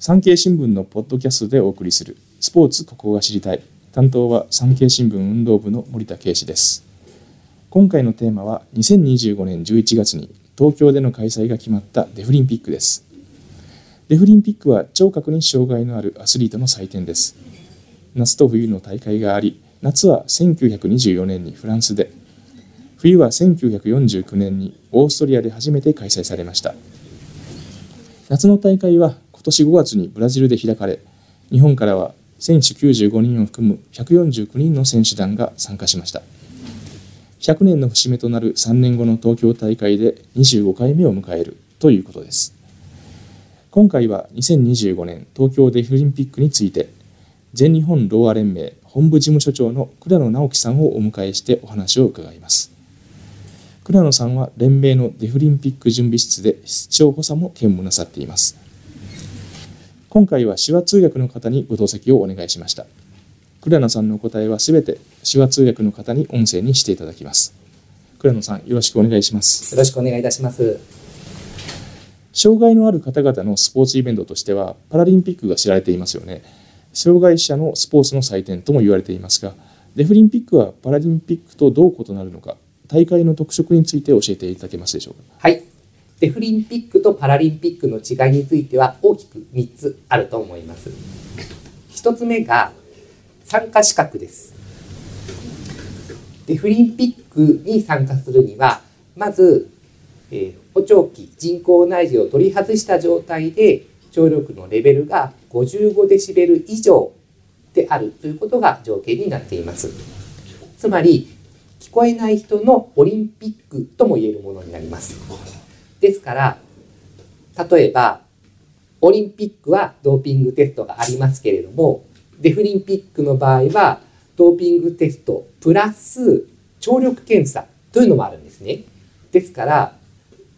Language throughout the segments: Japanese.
産経新聞のポッドキャストでお送りするスポーツここが知りたい。担当は産経新聞運動部の森田圭司です。今回のテーマは2025年11月に東京での開催が決まったデフリンピックです。デフリンピックは聴覚に障害のあるアスリートの祭典です。夏と冬の大会があり夏は1924年にフランスで。冬は1949年にオーストリアで初めて開催されました。夏の大会は年5月にブラジルで開かれ日本からは選手95人を含む149人の選手団が参加しました。100年の節目となる3年後の東京大会で25回目を迎えるということです。今回は2025年東京デフリンピックについて全日本ローア連盟本部事務所長の倉野直樹さんをお迎えしてお話を伺います。倉野さんは連盟のデフリンピック準備室で室長補佐も兼務なさっています。今回は手話通訳の方にご同席をお願いしました。倉野さんのお答えはすべて手話通訳の方に音声にしていただきます。倉野さんよろしくお願いします。よろしくお願いいたします。障害のある方々のスポーツイベントとしてはパラリンピックが知られていますよね。障害者のスポーツの祭典とも言われていますがデフリンピックはパラリンピックとどう異なるのか大会の特色について教えていただけますでしょうか？はいデフリンピックとパラリンピックの違いについては大きく3つあると思います。1つ目が参加資格です。デフリンピックに参加するにはまず、えー、補聴器人工内耳を取り外した状態で聴力のレベルが55デシベル以上であるということが条件になっています。つまり聞こえない人のオリンピックとも言えるものになります。ですから例えばオリンピックはドーピングテストがありますけれどもデフリンピックの場合はドーピングテストプラス聴力検査というのもあるんですね。ですから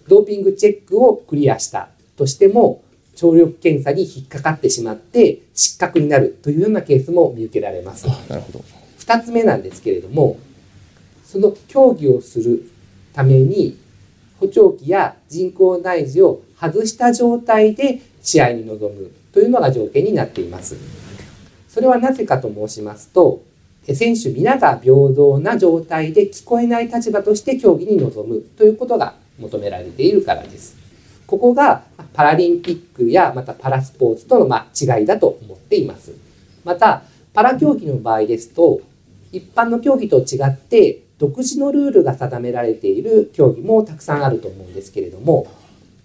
ドーピングチェックをクリアしたとしても聴力検査に引っかかってしまって失格になるというようなケースも見受けられます。なるほど。2つ目なんですけれどもその競技をするために補聴器や人工内耳を外した状態で試合に臨むというのが条件になっています。それはなぜかと申しますと、選手皆が平等な状態で聞こえない立場として競技に臨むということが求められているからです。ここがパラリンピックやまたパラスポーツとのま違いだと思っています。また、パラ競技の場合ですと、一般の競技と違って独自のルールが定められている競技もたくさんあると思うんですけれども、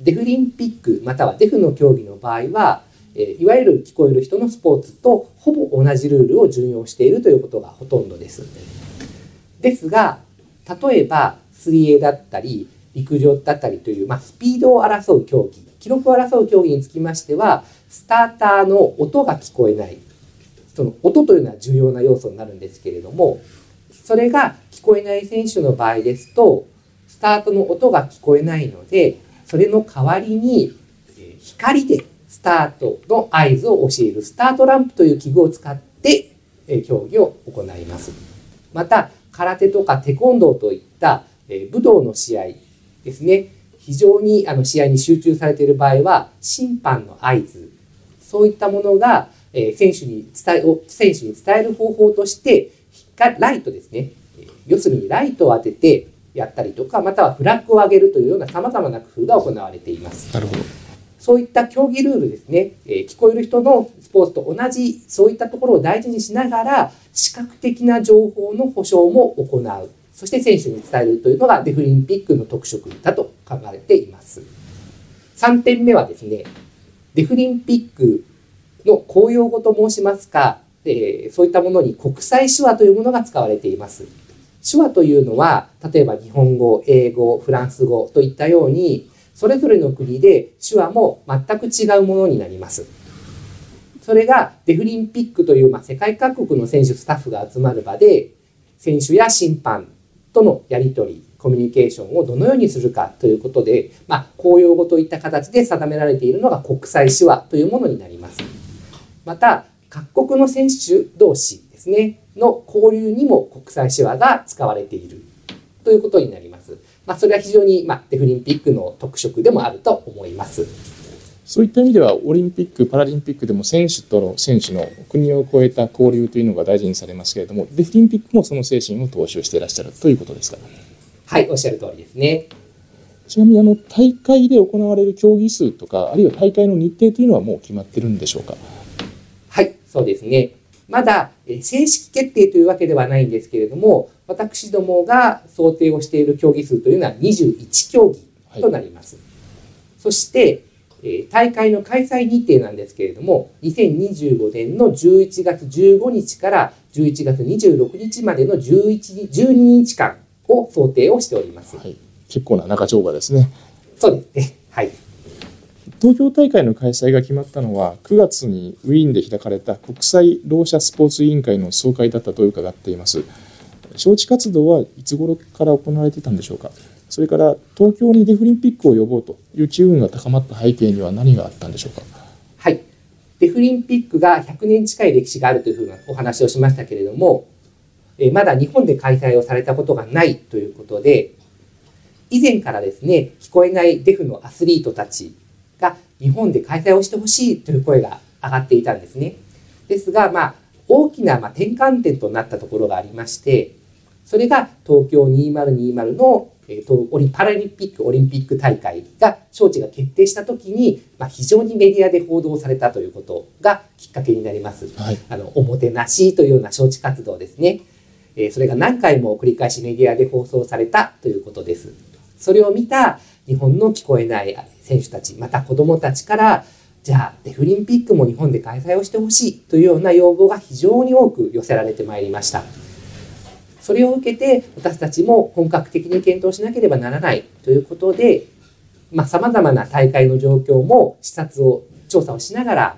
デフリンピックまたはデフの競技の場合は、えいわゆる聞こえる人のスポーツとほぼ同じルールを準用しているということがほとんどです。ですが、例えば水泳だったり陸上だったりという、まあ、スピードを争う競技、記録を争う競技につきましては、スターターの音が聞こえない。その音というのは重要な要素になるんですけれども、それが聞こえない選手の場合ですと、スタートの音が聞こえないので、それの代わりに、光でスタートの合図を教えるスタートランプという器具を使って競技を行います。また、空手とかテコンドーといった武道の試合ですね。非常にあの試合に集中されている場合は、審判の合図、そういったものが選手に伝え、選手に伝える方法として、ライトですね。四隅にライトを当ててやったりとか、またはフラッグを上げるというような様々な工夫が行われています。なるほど。そういった競技ルールですね、えー、聞こえる人のスポーツと同じ、そういったところを大事にしながら、視覚的な情報の保障も行う。そして選手に伝えるというのがデフリンピックの特色だと考えています。3点目はですね、デフリンピックの公用語と申しますか、え、そういったものに国際手話というものが使われています。手話というのは、例えば日本語、英語、フランス語といったように、それぞれの国で手話も全く違うものになります。それがデフリンピックという、まあ、世界各国の選手、スタッフが集まる場で、選手や審判とのやり取り、コミュニケーションをどのようにするかということで、まあ、公用語といった形で定められているのが国際手話というものになります。また、各国の選手同士ですね、の交流にも国際手話が使われているということになります。まあ、それは非常に、まあ、デフリンピックの特色でもあると思います。そういった意味ではオリンピック・パラリンピックでも選手との選手の国を超えた交流というのが大事にされますけれどもデフリンピックもその精神を踏襲していらっしゃるということですか？はいおっしゃる通りですねちなみにあの大会で行われる競技数とかあるいは大会の日程というのはもう決まってるんでしょうか？はいそうですね。まだ正式決定というわけではないんですけれども私どもが想定をしている競技数というのは21競技となります、はい、そして大会の開催日程なんですけれども2025年の11月15日から11月26日までの11 12日間を想定をしております、はい、結構な長丁場ですね。そうですね。はい東京大会の開催が決まったのは9月にウィーンで開かれた国際ろう者スポーツ委員会の総会だったと伺っています。招致活動はいつ頃から行われていたんでしょうか。それから東京にデフリンピックを呼ぼうという機運が高まった背景には何があったんでしょうか。はい、デフリンピックが100年近い歴史があるというふうなお話をしましたけれども、えまだ日本で開催をされたことがないということで、以前からですね、聞こえないデフのアスリートたちが日本で開催をしてほしいという声が上がっていたんですね。ですが、まあ、大きなま転換点となったところがありまして、それが東京2020のえーと、オリパラリンピックオリンピック大会が招致が決定した時に、まあ、非常にメディアで報道されたということがきっかけになります、はい、あのおもてなしというような招致活動ですね、えー、それが何回も繰り返しメディアで放送されたということですそれを見た日本の聞こえない選手たちまた子どもたちからじゃあデフリンピックも日本で開催をしてほしいというような要望が非常に多く寄せられてまいりました。それを受けて私たちも本格的に検討しなければならないということで、まあ、様々な大会の状況も視察を調査をしながら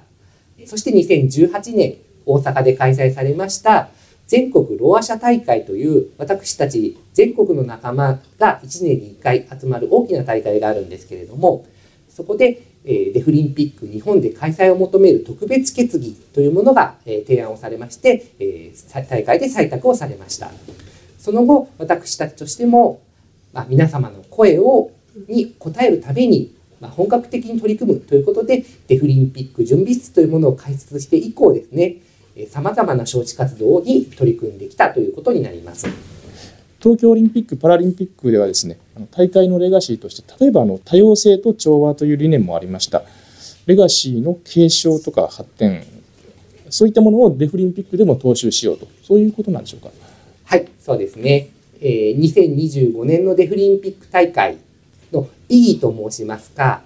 そして2018年大阪で開催されました全国ロア社大会という私たち全国の仲間が1年に1回集まる大きな大会があるんですけれどもそこでデフリンピック日本で開催を求める特別決議というものが提案をされまして大会で採択をされました。その後私たちとしても、まあ、皆様の声をに応えるために、まあ、本格的に取り組むということでデフリンピック準備室というものを開設して以降ですねさまざまな招致活動に取り組んできたということになります。東京オリンピック・パラリンピックではですね大会のレガシーとして例えばあの多様性と調和という理念もありました。レガシーの継承とか発展そういったものをデフリンピックでも踏襲しようと。そういうことなんでしょうか？はいそうですね、えー、2025年のデフリンピック大会の意義と申しますか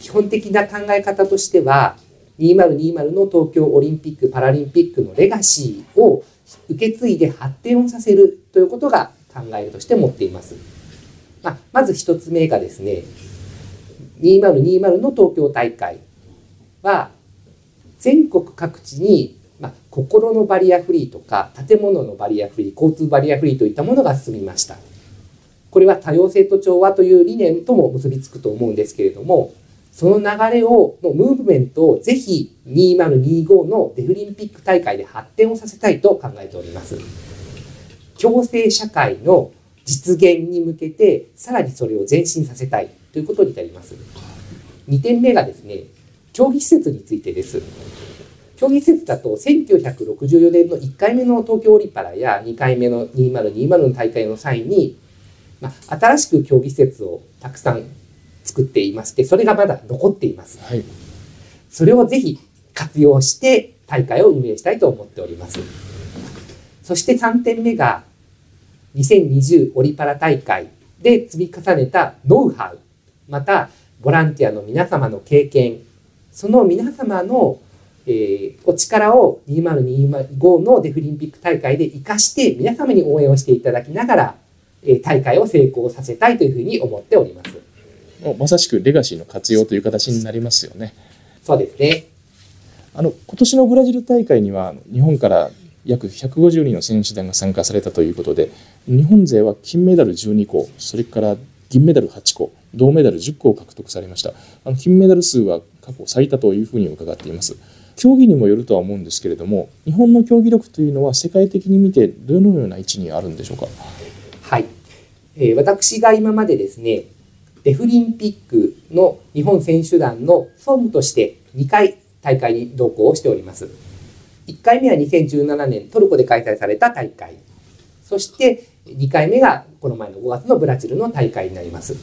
基本的な考え方としては2020の東京オリンピック・パラリンピックのレガシーを受け継いで発展をさせるということが考えとして持っています。まあ、まず1つ目がですね2020の東京大会は全国各地に、まあ、心のバリアフリーとか建物のバリアフリー交通バリアフリーといったものが進みましたこれは多様性と調和という理念とも結びつくと思うんですけれどもその流れをのムーブメントをぜひ2025のデフリンピック大会で発展をさせたいと考えております。共生社会の実現に向けてさらにそれを前進させたいということになります。2点目がですね競技施設についてです。競技施設だと1964年の1回目の東京オリパラや2回目の2020の大会の際に、まあ、新しく競技施設をたくさん作っていましてそれがまだ残っています、はい、それをぜひ活用して大会を運営したいと思っております。そして3点目が2020オリパラ大会で積み重ねたノウハウ、またボランティアの皆様の経験、その皆様の、えー、お力を2025のデフリンピック大会で活かして皆様に応援をしていただきながら、えー、大会を成功させたいというふうに思っております。まさしくレガシーの活用という形になりますよね。そうですね。あの今年のブラジル大会には日本から約150人の選手団が参加されたということで日本勢は金メダル12個それから銀メダル8個銅メダル10個を獲得されましたあの金メダル数は過去最多というふうに伺っています競技にもよるとは思うんですけれども日本の競技力というのは世界的に見てどのような位置にあるんでしょうか？はい、えー、私が今までですねデフリンピックの日本選手団の総務として2回大会に同行をしております。1回目は2017年トルコで開催された大会。そして2回目がこの前の5月のブラジルの大会になります。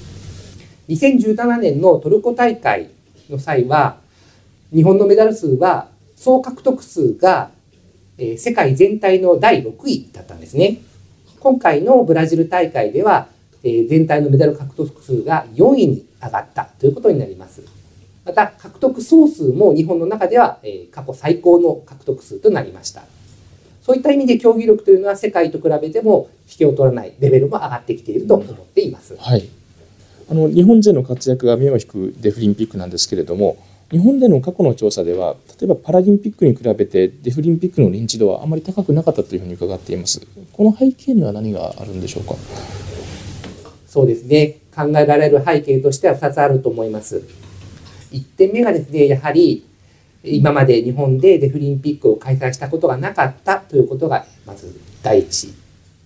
2017年のトルコ大会の際は日本のメダル数は総獲得数がえ世界全体の第6位だったんですね。今回のブラジル大会では、え全体のメダル獲得数が4位に上がったということになります。また、獲得総数も日本の中では、え過去最高の獲得数となりました。そういった意味で競技力というのは世界と比べても引けを取らないレベルも上がってきていると思っています。はい、あの日本勢の活躍が目を引くデフリンピックなんですけれども、日本での過去の調査では例えばパラリンピックに比べてデフリンピックの認知度はあまり高くなかったというふうに伺っていますこの背景には何があるんでしょうか？そうですね考えられる背景としては2つあると思います1点目がですねやはり今まで日本でデフリンピックを開催したことがなかったということがまず第一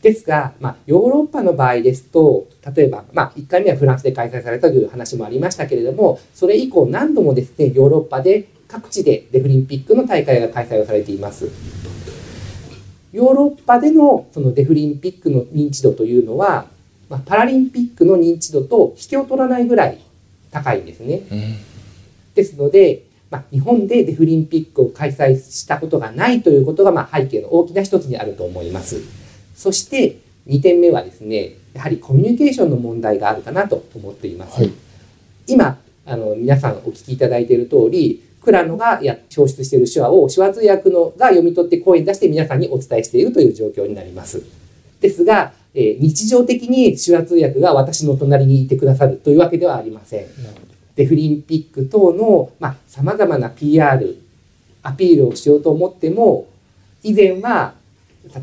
ですが、まあ、ヨーロッパの場合ですと、例えば、まあ、1回目はフランスで開催されたという話もありましたけれども、それ以降何度もですね、ヨーロッパで各地でデフリンピックの大会が開催をされています。ヨーロッパでのそのデフリンピックの認知度というのは、まあ、パラリンピックの認知度と引けを取らないぐらい高いんですね。うん、ですので、まあ、日本でデフリンピックを開催したことがないということが、まあ、背景の大きな一つにあると思います。そして2点目はですねやはりコミュニケーションの問題があるかなと思っています、はい、今あの皆さんお聞きいただいている通り倉野がや表出している手話を手話通訳のが読み取って声に出して皆さんにお伝えしているという状況になりますですが、えー、日常的に手話通訳が私の隣にいてくださるというわけではありません。デフリンピック等のさまざ、まな PR アピールをしようと思っても以前は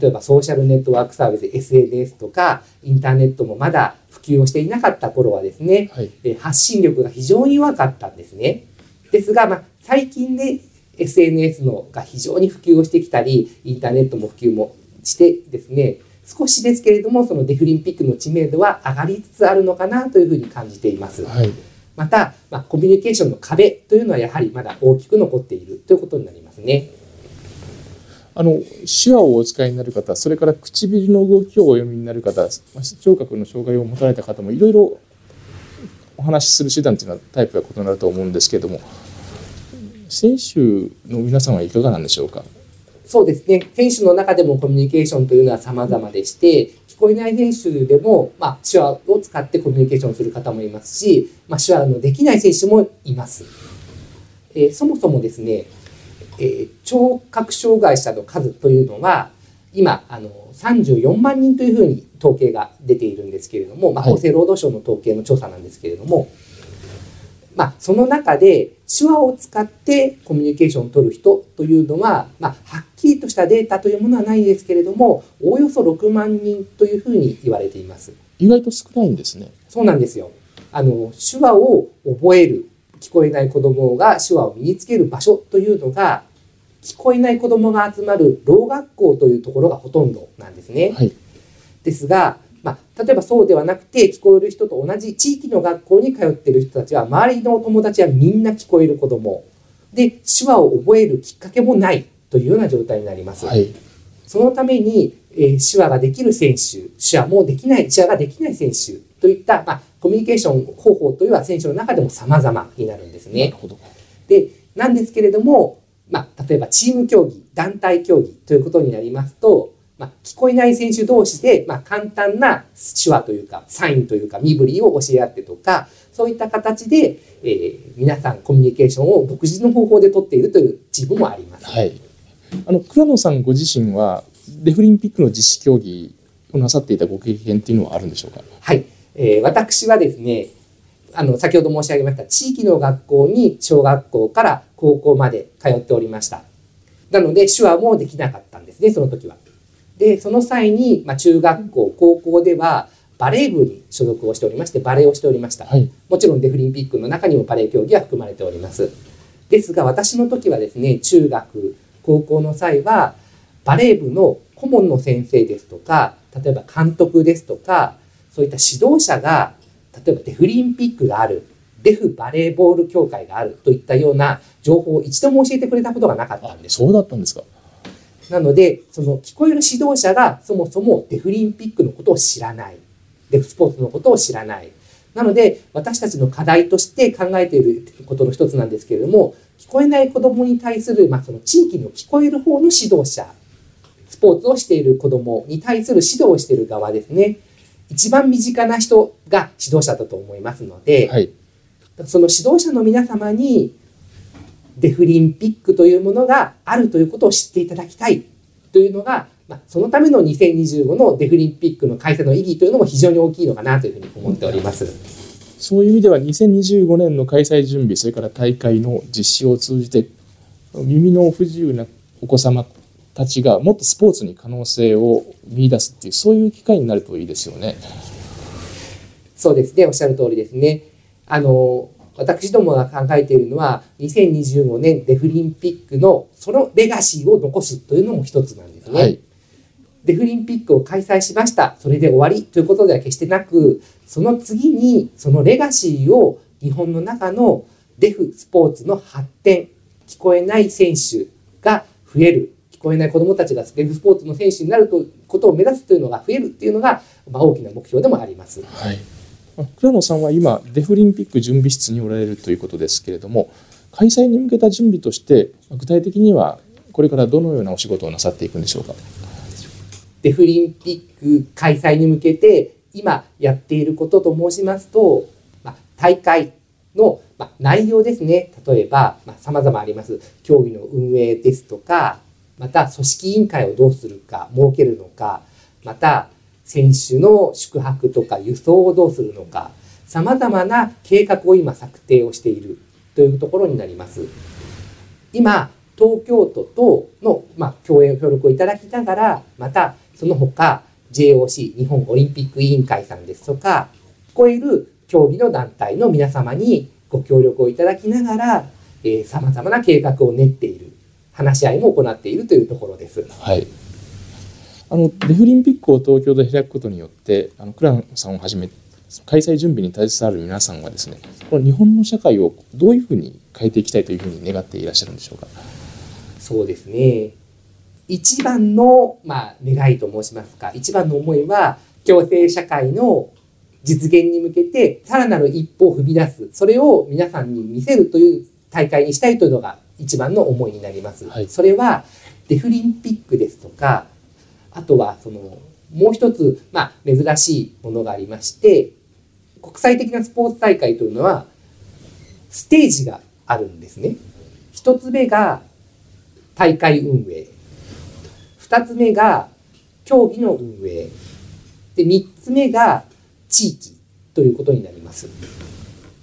例えばソーシャルネットワークサービス SNS とかインターネットもまだ普及をしていなかった頃はですね、はい、発信力が非常に弱かったんですね。ですが、まあ、最近で SNS のが非常に普及をしてきたりインターネットも普及もしてですね少しですけれどもそのデフリンピックの知名度は上がりつつあるのかなというふうに感じています。はい、また、まあ、コミュニケーションの壁というのはやはりまだ大きく残っているということになりますね。あの手話をお使いになる方それから唇の動きをお読みになる方聴覚の障害を持たれた方もいろいろお話しする手段というのはタイプが異なると思うんですけれども選手の皆さんはいかがなんでしょうか？そうですね選手の中でもコミュニケーションというのは様々でして聞こえない選手でも、まあ、手話を使ってコミュニケーションする方もいますし、まあ、手話のできない選手もいます。えー、そもそもですねえー、聴覚障害者の数というのは今あの34万人というふうに統計が出ているんですけれども、まあ、厚生労働省の統計の調査なんですけれども、はい、まあ、その中で手話を使ってコミュニケーションを取る人というのは、まあ、はっきりとしたデータというものはないんですけれどもおおよそ6万人というふうに言われています。意外と少ないんですね。そうなんですよ。あの手話を覚える聞こえない子どもが手話を身につける場所というのが聞こえない子どもが集まるろう学校というところがほとんどなんですね。はい、ですが、まあ、例えばそうではなくて聞こえる人と同じ地域の学校に通っている人たちは周りの友達はみんな聞こえる子どもで手話を覚えるきっかけもないというような状態になります。はい、そのために、えー、手話ができる選手手話もできない手話ができない選手といった、まあ、コミュニケーション方法というのは選手の中でも様々になるんですね。でなんですけれども、まあ、例えばチーム競技団体競技ということになりますと、まあ、聞こえない選手同士で、まあ、簡単な手話というかサインというか身振りを教え合ってとかそういった形で、えー、皆さんコミュニケーションを独自の方法で取っているというチームもあります。はい、あの倉野さんご自身はデフリンピックの実施競技をなさっていたご経験っていうのはあるんでしょうか？はい、えー、私はですねあの先ほど申し上げました地域の学校に小学校から高校まで通っておりました。なので手話もできなかったんですねその時はでその際に、まあ、中学校高校ではバレー部に所属をしておりましてバレーをしておりました、はい、もちろんデフリンピックの中にもバレー競技は含まれておりますですが私の時はですね中学高校の際はバレー部の顧問の先生ですとか例えば監督ですとかそういった指導者が例えばデフリンピックがあるデフバレーボール協会があるといったような情報を一度も教えてくれたことがなかったんです。そうだったんですか。なので、その聞こえる指導者がそもそもデフリンピックのことを知らない。デフスポーツのことを知らない。なので、私たちの課題として考えていることの一つなんですけれども、聞こえない子供に対する、まあ、その地域の聞こえる方の指導者、スポーツをしている子供に対する指導をしている側ですね。一番身近な人が指導者だと思いますので、はい。その指導者の皆様にデフリンピックというものがあるということを知っていただきたいというのが、まあ、そのための2025のデフリンピックの開催の意義というのも非常に大きいのかなというふうに思っております。そういう意味では2025年の開催準備、それから大会の実施を通じて、耳の不自由なお子様たちがもっとスポーツに可能性を見出すっていう、そういう機会になるといいですよね。そうですね、おっしゃる通りですね。あの、私どもが考えているのは、2025年デフリンピックのそのレガシーを残すというのも一つなんですね。はい。デフリンピックを開催しました。それで終わりということでは決してなく、その次にそのレガシーを日本の中のデフスポーツの発展、聞こえない選手が増える、聞こえない子どもたちがデフスポーツの選手になるとことを目指すというのが増えるっていうのが、まあ、大きな目標でもあります。はい。倉野さんは今、デフリンピック準備室におられるということですけれども、開催に向けた準備として、具体的にはこれからどのようなお仕事をなさっていくんでしょうか？デフリンピック開催に向けて今やっていることと申しますと、まあ、大会の、まあ、内容ですね例えばさまざ、まあ、あります競技の運営ですとかまた組織委員会をどうするか設けるのかまた選手の宿泊とか輸送をどうするのかさまざまな計画を今策定をしているというところになります。今東京都との、まあ、協演協力をいただきながらまたその他 JOC 日本オリンピック委員会さんですとか聞こえる競技の団体の皆様にご協力をいただきながらさまざまな計画を練っている話し合いも行っているというところです。はい。あのデフリンピックを東京で開くことによって、あの倉野さんをはじめ開催準備に携わる皆さんはですね、この日本の社会をどういうふうに変えていきたいというふうに願っていらっしゃるんでしょうか？そうですね。一番の、まあ、願いと申しますか、一番の思いは、共生社会の実現に向けて、さらなる一歩を踏み出す、それを皆さんに見せるという大会にしたいというのが一番の思いになります。はいそれは、デフリンピックですとか、あとは、その、もう一つ、まあ、珍しいものがありまして、国際的なスポーツ大会というのは、ステージがあるんですね。一つ目が、大会運営。二つ目が競技の運営。で、三つ目が地域ということになります。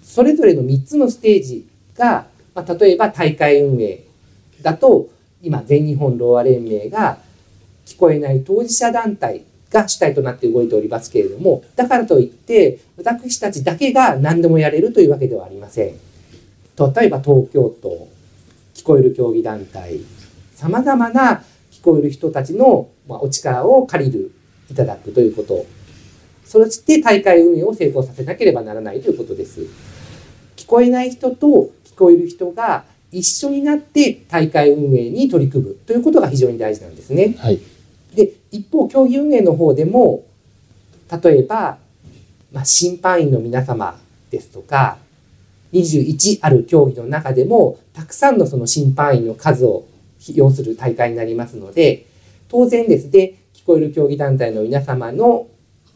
それぞれの三つのステージが、まあ、例えば大会運営だと、今、全日本ローア連盟が聞こえない当事者団体が主体となって動いておりますけれども、だからといって、私たちだけが何でもやれるというわけではありません。例えば東京都、聞こえる競技団体、さまざまな聞こえる人たちの、まあ、お力を借りる、いただくということ。そして大会運営を成功させなければならないということです。聞こえない人と聞こえる人が一緒になって大会運営に取り組むということが非常に大事なんですね。はい。一方、競技運営の方でも、例えば、まあ、審判員の皆様ですとか、21ある競技の中でも、たくさんのその審判員の数を要する大会になりますので、当然ですね、聞こえる競技団体の皆様の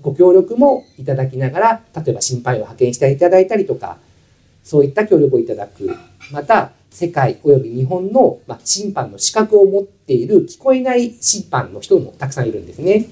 ご協力もいただきながら、例えば審判員を派遣していただいたりとか、そういった協力をいただく。また、世界及び日本の、まあ、審判の資格を持っている聞こえない審判の人もたくさんいるんですね。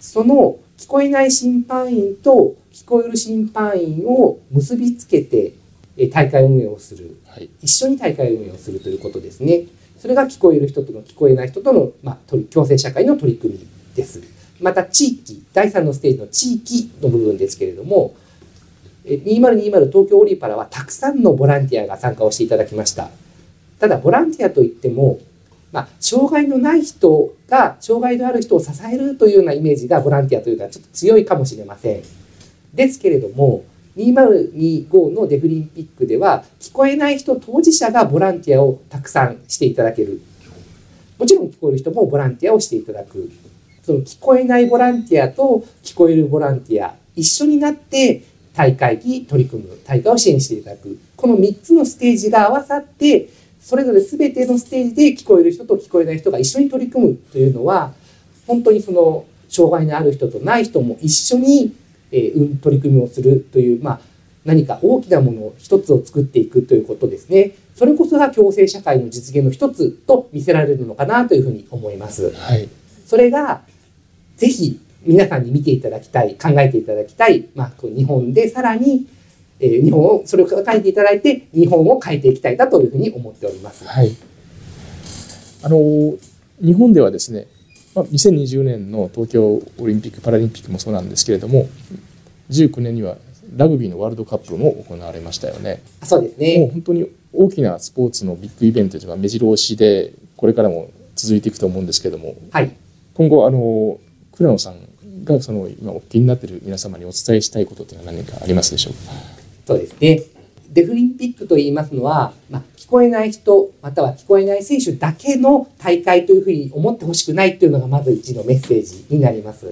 その聞こえない審判員と聞こえる審判員を結びつけてえ大会運営をする。はい。一緒に大会運営をするということですね。それが聞こえる人との聞こえない人との、まあ、共生社会の取り組みです。また地域、第3のステージの地域の部分ですけれども、え2020東京オリパラはたくさんのボランティアが参加をしていただきました。ただ、ボランティアといっても、まあ、障害のない人が障害のある人を支えるというようなイメージがボランティアというかちょっと強いかもしれません。ですけれども、2025のデフリンピックでは聞こえない人当事者がボランティアをたくさんしていただけるもちろん聞こえる人もボランティアをしていただくその聞こえないボランティアと聞こえるボランティア一緒になって大会に取り組む大会を支援していただくこの3つのステージが合わさってそれぞれ全てのステージで聞こえる人と聞こえない人が一緒に取り組むというのは本当にその障害のある人とない人も一緒に、えー、取り組みをするという、まあ、何か大きなものを一つを作っていくということですね。それこそが共生社会の実現の一つと見せられるのかなというふうに思います。はい、それがぜひ皆さんに見ていただきたい考えていただきたい、まあ、日本でさらに、えー、日本をそれを書いていただいて日本を変えていきたいなというふうに思っております。はい、あの日本ではですねまあ、2020年の東京オリンピック・パラリンピックもそうなんですけれども19年にはラグビーのワールドカップも行われましたよね。そうですねもう本当に大きなスポーツのビッグイベントというか目白押しでこれからも続いていくと思うんですけれども、はい、今後あの倉野さんがその今お気になっている皆様にお伝えしたいことというのは何かありますでしょうか？そうですねデフリンピックといいますのは、まあ、聞こえない人または聞こえない選手だけの大会というふうに思ってほしくないというのがまず一のメッセージになります。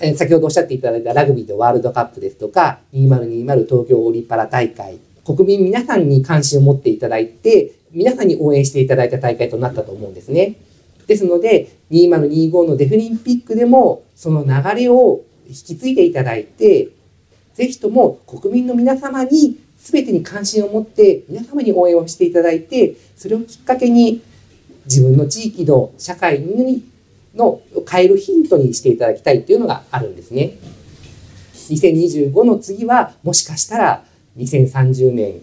え先ほどおっしゃっていただいたラグビーのワールドカップですとか2020東京オリパラ大会国民皆さんに関心を持っていただいて皆さんに応援していただいた大会となったと思うんですね。ですので2025のデフリンピックでもその流れを引き継いでいただいてぜひとも国民の皆様に全てに関心を持って皆様に応援をしていただいてそれをきっかけに自分の地域の社会にの変えるヒントにしていただきたいというのがあるんですね。2025の次はもしかしたら2030年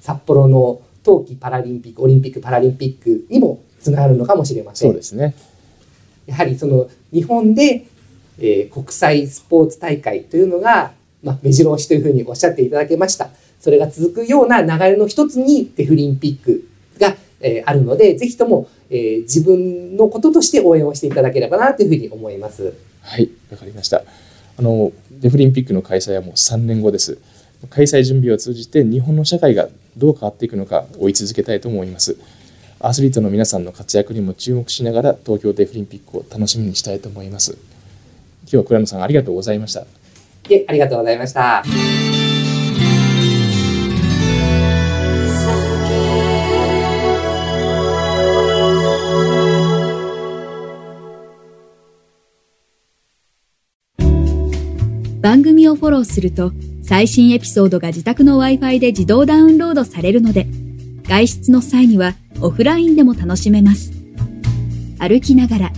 札幌の冬季パラリンピックオリンピック・パラリンピックにもつながるのかもしれません。そうですねやはりその日本で、えー、国際スポーツ大会というのが、まあ、目白押しというふうにおっしゃっていただけました。それが続くような流れの一つにデフリンピックが、えー、あるので、ぜひとも、えー、自分のこととして応援をしていただければなというふうに思います。はい、わかりました。あのデフリンピックの開催はもう3年後です。開催準備を通じて日本の社会がどう変わっていくのか追い続けたいと思います。アスリートの皆さんの活躍にも注目しながら東京デフリンピックを楽しみにしたいと思います。今日は倉野さんありがとうございました。いえ、ありがとうございました。番組をフォローすると最新エピソードが自宅の Wi-Fi で自動ダウンロードされるので外出の際にはオフラインでも楽しめます。歩きながら、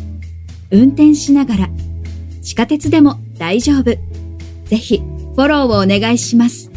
運転しながら、地下鉄でも大丈夫。ぜひフォローをお願いします。